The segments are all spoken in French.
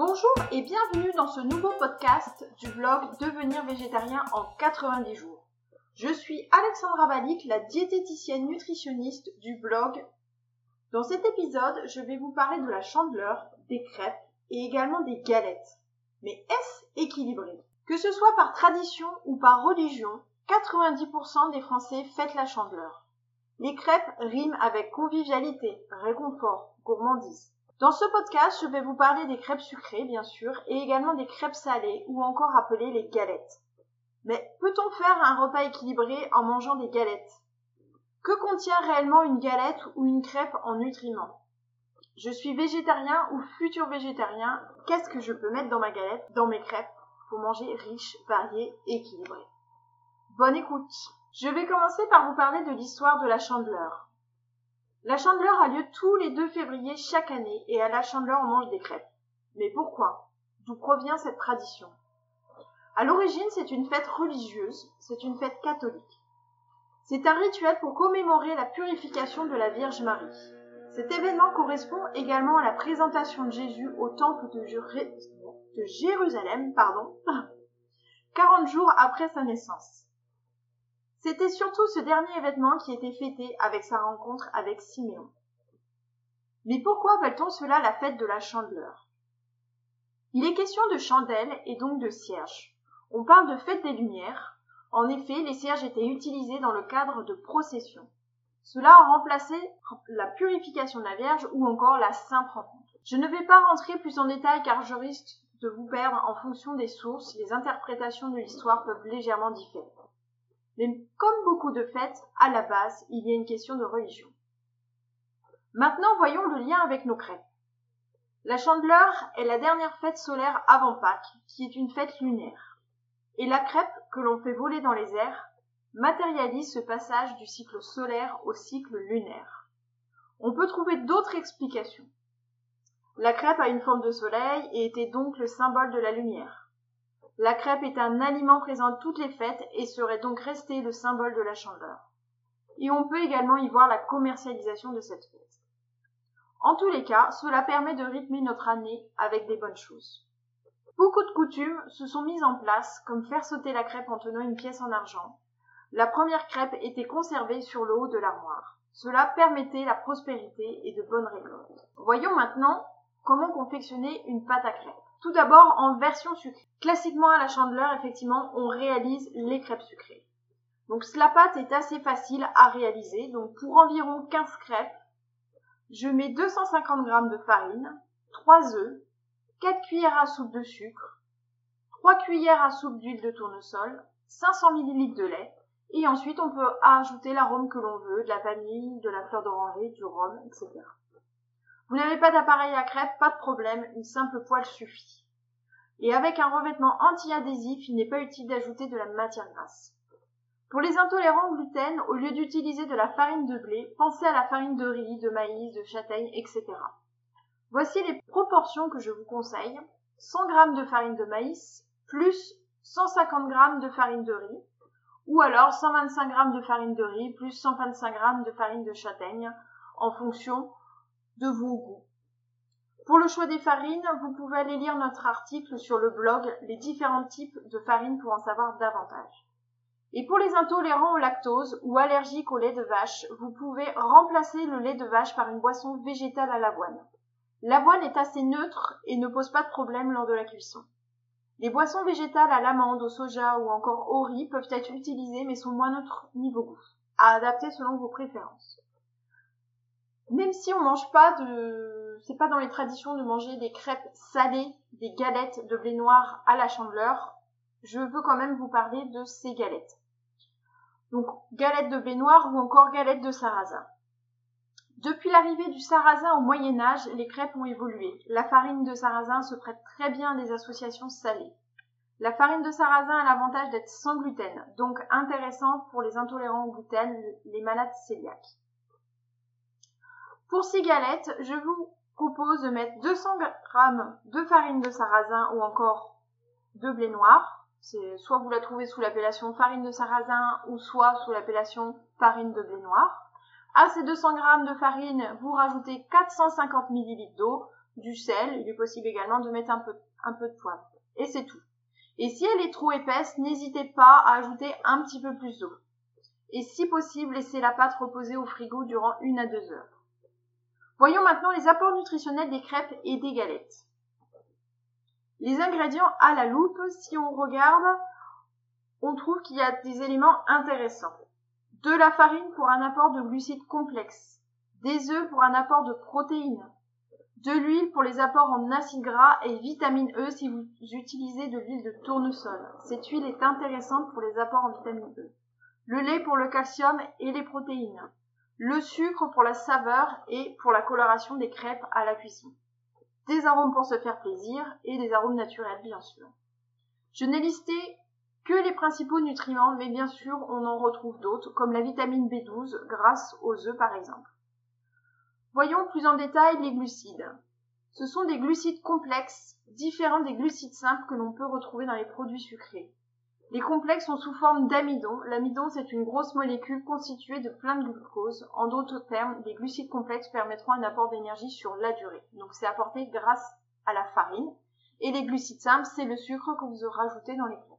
Bonjour et bienvenue dans ce nouveau podcast du blog Devenir végétarien en 90 jours. Je suis Alexandra Balik, la diététicienne nutritionniste du blog. Dans cet épisode, je vais vous parler de la chandeleur, des crêpes et également des galettes. Mais est-ce équilibré? Que ce soit par tradition ou par religion, 90% des Français fêtent la chandeleur. Les crêpes riment avec convivialité, réconfort, gourmandise. Dans ce podcast, je vais vous parler des crêpes sucrées, bien sûr, et également des crêpes salées, ou encore appelées les galettes. Mais peut-on faire un repas équilibré en mangeant des galettes? Que contient réellement une galette ou une crêpe en nutriments? Je suis végétarien ou futur végétarien, qu'est-ce que je peux mettre dans ma galette, dans mes crêpes, pour manger riche, varié, équilibré? Bonne écoute Je vais commencer par vous parler de l'histoire de la chandeleur. La chandeleur a lieu tous les 2 février chaque année et à la chandeleur on mange des crêpes. Mais pourquoi? D'où provient cette tradition? À l'origine, c'est une fête religieuse, c'est une fête catholique. C'est un rituel pour commémorer la purification de la Vierge Marie. Cet événement correspond également à la présentation de Jésus au temple de, de Jérusalem, pardon, 40 jours après sa naissance. C'était surtout ce dernier événement qui était fêté avec sa rencontre avec Siméon. Mais pourquoi appelle-t-on cela la fête de la chandeleur? Il est question de chandelle et donc de cierge. On parle de fête des lumières. En effet, les cierges étaient utilisés dans le cadre de processions. Cela a remplacé la purification de la Vierge ou encore la sainte rencontre. Je ne vais pas rentrer plus en détail car je risque de vous perdre en fonction des sources, les interprétations de l'histoire peuvent légèrement différer. Mais comme beaucoup de fêtes, à la base, il y a une question de religion. Maintenant, voyons le lien avec nos crêpes. La chandeleur est la dernière fête solaire avant Pâques, qui est une fête lunaire. Et la crêpe, que l'on fait voler dans les airs, matérialise ce passage du cycle solaire au cycle lunaire. On peut trouver d'autres explications. La crêpe a une forme de soleil et était donc le symbole de la lumière. La crêpe est un aliment présent à toutes les fêtes et serait donc resté le symbole de la chandeleur. Et on peut également y voir la commercialisation de cette fête. En tous les cas, cela permet de rythmer notre année avec des bonnes choses. Beaucoup de coutumes se sont mises en place, comme faire sauter la crêpe en tenant une pièce en argent. La première crêpe était conservée sur le haut de l'armoire. Cela permettait la prospérité et de bonnes récoltes. Voyons maintenant comment confectionner une pâte à crêpes. Tout d'abord en version sucrée. Classiquement à la chandeleur, effectivement, on réalise les crêpes sucrées. Donc la pâte est assez facile à réaliser. Donc pour environ 15 crêpes, je mets 250 g de farine, 3 œufs, 4 cuillères à soupe de sucre, 3 cuillères à soupe d'huile de tournesol, 500 ml de lait, et ensuite on peut ajouter l'arôme que l'on veut, de la vanille, de la fleur d'oranger, du rhum, etc. Vous n'avez pas d'appareil à crêpes, pas de problème, une simple poêle suffit. Et avec un revêtement anti-adhésif, il n'est pas utile d'ajouter de la matière grasse. Pour les intolérants au gluten, au lieu d'utiliser de la farine de blé, pensez à la farine de riz, de maïs, de châtaigne, etc. Voici les proportions que je vous conseille. 100 g de farine de maïs plus 150 g de farine de riz ou alors 125 g de farine de riz plus 125 g de farine de châtaigne en fonction de vos goûts. Pour le choix des farines, vous pouvez aller lire notre article sur le blog Les différents types de farines pour en savoir davantage. Et pour les intolérants au lactose ou allergiques au lait de vache, vous pouvez remplacer le lait de vache par une boisson végétale à l'avoine. L'avoine est assez neutre et ne pose pas de problème lors de la cuisson. Les boissons végétales à l'amande, au soja ou encore au riz peuvent être utilisées mais sont moins neutres niveau goût, à adapter selon vos préférences même si on mange pas de, c'est pas dans les traditions de manger des crêpes salées, des galettes de blé noir à la chandeleur, je veux quand même vous parler de ces galettes. Donc, galettes de blé noir ou encore galettes de sarrasin. Depuis l'arrivée du sarrasin au Moyen Âge, les crêpes ont évolué. La farine de sarrasin se prête très bien à des associations salées. La farine de sarrasin a l'avantage d'être sans gluten, donc intéressant pour les intolérants au gluten, les malades cœliaques. Pour ces galettes, je vous propose de mettre 200 g de farine de sarrasin ou encore de blé noir. C'est soit vous la trouvez sous l'appellation farine de sarrasin ou soit sous l'appellation farine de blé noir. À ces 200 g de farine, vous rajoutez 450 ml d'eau, du sel, il est possible également de mettre un peu, de poivre. Et c'est tout. Et si elle est trop épaisse, n'hésitez pas à ajouter un petit peu plus d'eau. Et si possible, laissez la pâte reposer au frigo durant une à deux heures. Voyons maintenant les apports nutritionnels des crêpes et des galettes. Les ingrédients à la loupe, si on regarde, on trouve qu'il y a des éléments intéressants. De la farine pour un apport de glucides complexes, des œufs pour un apport de protéines, de l'huile pour les apports en acides gras et vitamine E si vous utilisez de l'huile de tournesol. Cette huile est intéressante pour les apports en vitamine E. Le lait pour le calcium et les protéines. Le sucre pour la saveur et pour la coloration des crêpes à la cuisson. Des arômes pour se faire plaisir et des arômes naturels bien sûr. Je n'ai listé que les principaux nutriments, mais bien sûr on en retrouve d'autres, comme la vitamine B12 grâce aux œufs par exemple. Voyons plus en détail les glucides. Ce sont des glucides complexes, différents des glucides simples que l'on peut retrouver dans les produits sucrés. Les complexes sont sous forme d'amidon. L'amidon, c'est une grosse molécule constituée de plein de glucose. En d'autres termes, les glucides complexes permettront un apport d'énergie sur la durée. Donc c'est apporté grâce à la farine. Et les glucides simples, c'est le sucre que vous rajoutez dans les crêpes.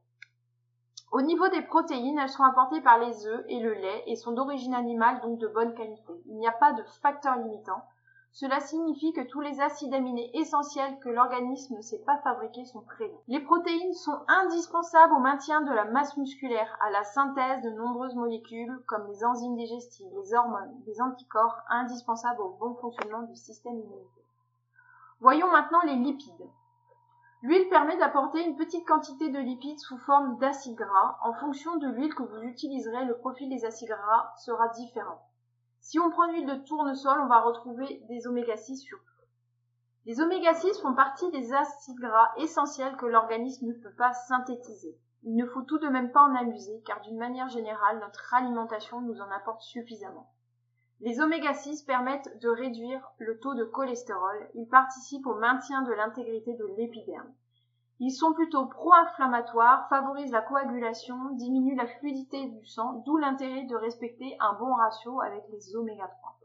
Au niveau des protéines, elles sont apportées par les œufs et le lait et sont d'origine animale, donc de bonne qualité. Il n'y a pas de facteur limitant. Cela signifie que tous les acides aminés essentiels que l'organisme ne sait pas fabriquer sont présents. Les protéines sont indispensables au maintien de la masse musculaire, à la synthèse de nombreuses molécules comme les enzymes digestives, les hormones, les anticorps indispensables au bon fonctionnement du système immunitaire. Voyons maintenant les lipides. L'huile permet d'apporter une petite quantité de lipides sous forme d'acides gras. En fonction de l'huile que vous utiliserez, le profil des acides gras sera différent. Si on prend l'huile de tournesol, on va retrouver des oméga 6 surtout. Les oméga 6 font partie des acides gras essentiels que l'organisme ne peut pas synthétiser. Il ne faut tout de même pas en amuser car d'une manière générale, notre alimentation nous en apporte suffisamment. Les oméga 6 permettent de réduire le taux de cholestérol. Ils participent au maintien de l'intégrité de l'épiderme. Ils sont plutôt pro-inflammatoires, favorisent la coagulation, diminuent la fluidité du sang, d'où l'intérêt de respecter un bon ratio avec les oméga 3.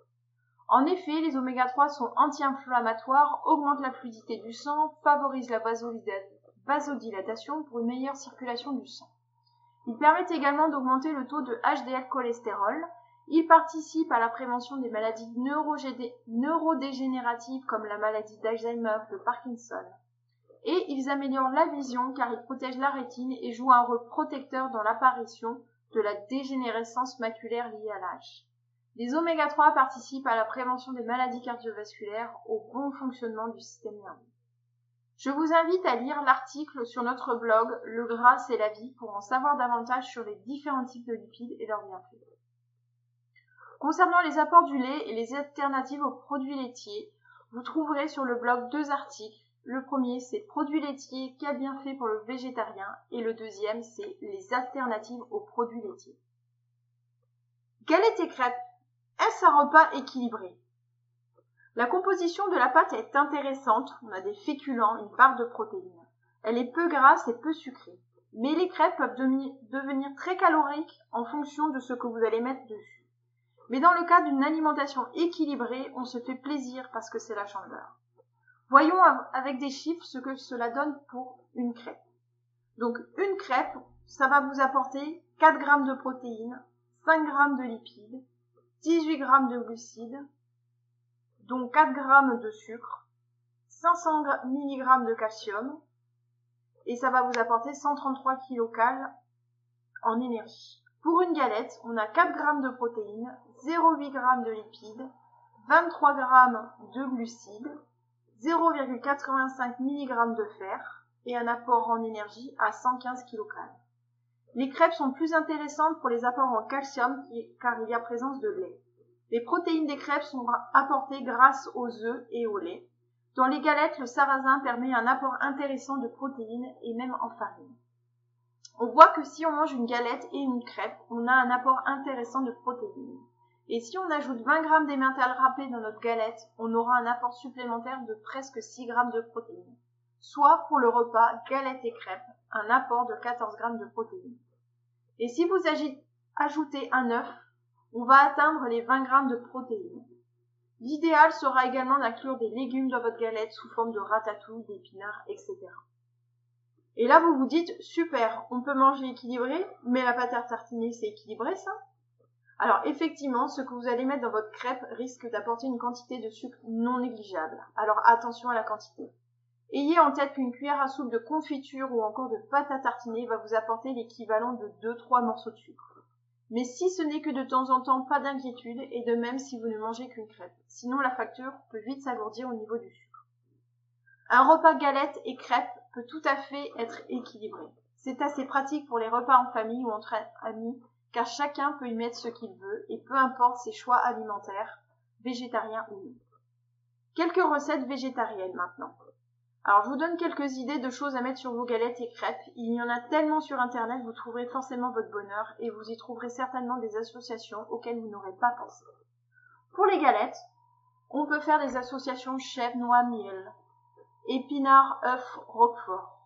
En effet, les oméga 3 sont anti-inflammatoires, augmentent la fluidité du sang, favorisent la vasodilatation pour une meilleure circulation du sang. Ils permettent également d'augmenter le taux de HDL cholestérol, il participe à la prévention des maladies neurodégénératives comme la maladie d'Alzheimer, de Parkinson. Et ils améliorent la vision car ils protègent la rétine et jouent un rôle protecteur dans l'apparition de la dégénérescence maculaire liée à l'âge. Les oméga 3 participent à la prévention des maladies cardiovasculaires, au bon fonctionnement du système nerveux. Je vous invite à lire l'article sur notre blog Le gras c'est la vie pour en savoir davantage sur les différents types de lipides et leurs bienfaits. Concernant les apports du lait et les alternatives aux produits laitiers, vous trouverez sur le blog deux articles. Le premier, c'est produits laitiers, qu'a bien fait pour le végétarien, et le deuxième, c'est les alternatives aux produits laitiers. Galette et crêpes, est-ce un repas équilibré? La composition de la pâte est intéressante. On a des féculents, une part de protéines. Elle est peu grasse et peu sucrée. Mais les crêpes peuvent devenir très caloriques en fonction de ce que vous allez mettre dessus. Mais dans le cas d'une alimentation équilibrée, on se fait plaisir parce que c'est la chandeur. Voyons avec des chiffres ce que cela donne pour une crêpe. Donc une crêpe, ça va vous apporter 4 g de protéines, 5 g de lipides, 18 g de glucides, donc 4 g de sucre, 500 mg de calcium, et ça va vous apporter 133 kcal en énergie. Pour une galette, on a 4 g de protéines, 0,8 g de lipides, 23 g de glucides, 0,85 mg de fer et un apport en énergie à 115 kcal. Les crêpes sont plus intéressantes pour les apports en calcium car il y a présence de lait. Les protéines des crêpes sont apportées grâce aux œufs et au lait. Dans les galettes, le sarrasin permet un apport intéressant de protéines et même en farine. On voit que si on mange une galette et une crêpe, on a un apport intéressant de protéines. Et si on ajoute 20 g d'émental râpé dans notre galette, on aura un apport supplémentaire de presque 6 g de protéines. Soit pour le repas galette et crêpe, un apport de 14 g de protéines. Et si vous ajoutez un œuf, on va atteindre les 20 g de protéines. L'idéal sera également d'inclure des légumes dans votre galette sous forme de ratatouille, d'épinards, etc. Et là, vous vous dites, super, on peut manger équilibré, mais la pâte à tartiner, c'est équilibré, ça? Alors, effectivement, ce que vous allez mettre dans votre crêpe risque d'apporter une quantité de sucre non négligeable. Alors, attention à la quantité. Ayez en tête qu'une cuillère à soupe de confiture ou encore de pâte à tartiner va vous apporter l'équivalent de 2-3 morceaux de sucre. Mais si ce n'est que de temps en temps, pas d'inquiétude, et de même si vous ne mangez qu'une crêpe. Sinon, la facture peut vite s'alourdir au niveau du sucre. Un repas galette et crêpe peut tout à fait être équilibré. C'est assez pratique pour les repas en famille ou entre amis, car chacun peut y mettre ce qu'il veut, et peu importe ses choix alimentaires, végétariens ou non. Quelques recettes végétariennes maintenant. Alors je vous donne quelques idées de choses à mettre sur vos galettes et crêpes. Il y en a tellement sur internet, vous trouverez forcément votre bonheur et vous y trouverez certainement des associations auxquelles vous n'aurez pas pensé. Pour les galettes, on peut faire des associations chèvre, noix, miel, épinards, œufs, roquefort,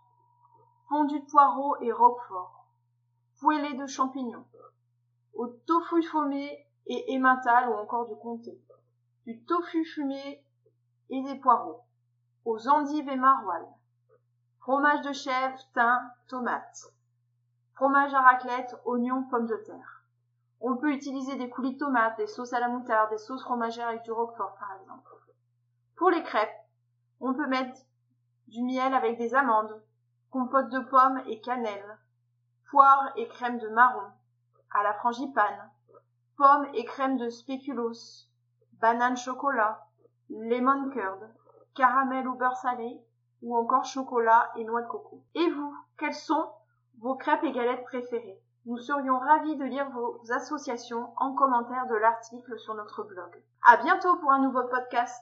fondu de poireaux et roquefort, poêlé de champignons, au tofu fumé et emmental ou encore du comté, du tofu fumé et des poireaux. Aux endives et maroilles, fromage de chèvre, thym, tomate, fromage à raclette, oignons, pommes de terre. On peut utiliser des coulis de tomates, des sauces à la moutarde, des sauces fromagères avec du roquefort par exemple. Pour les crêpes, on peut mettre du miel avec des amandes, compote de pommes et cannelle, poire et crème de marron, à la frangipane, pommes et crème de spéculoos, banane chocolat, lemon curd, caramel ou beurre salé, ou encore chocolat et noix de coco. Et vous, quelles sont vos crêpes et galettes préférées? Nous serions ravis de lire vos associations en commentaire de l'article sur notre blog. À bientôt pour un nouveau podcast.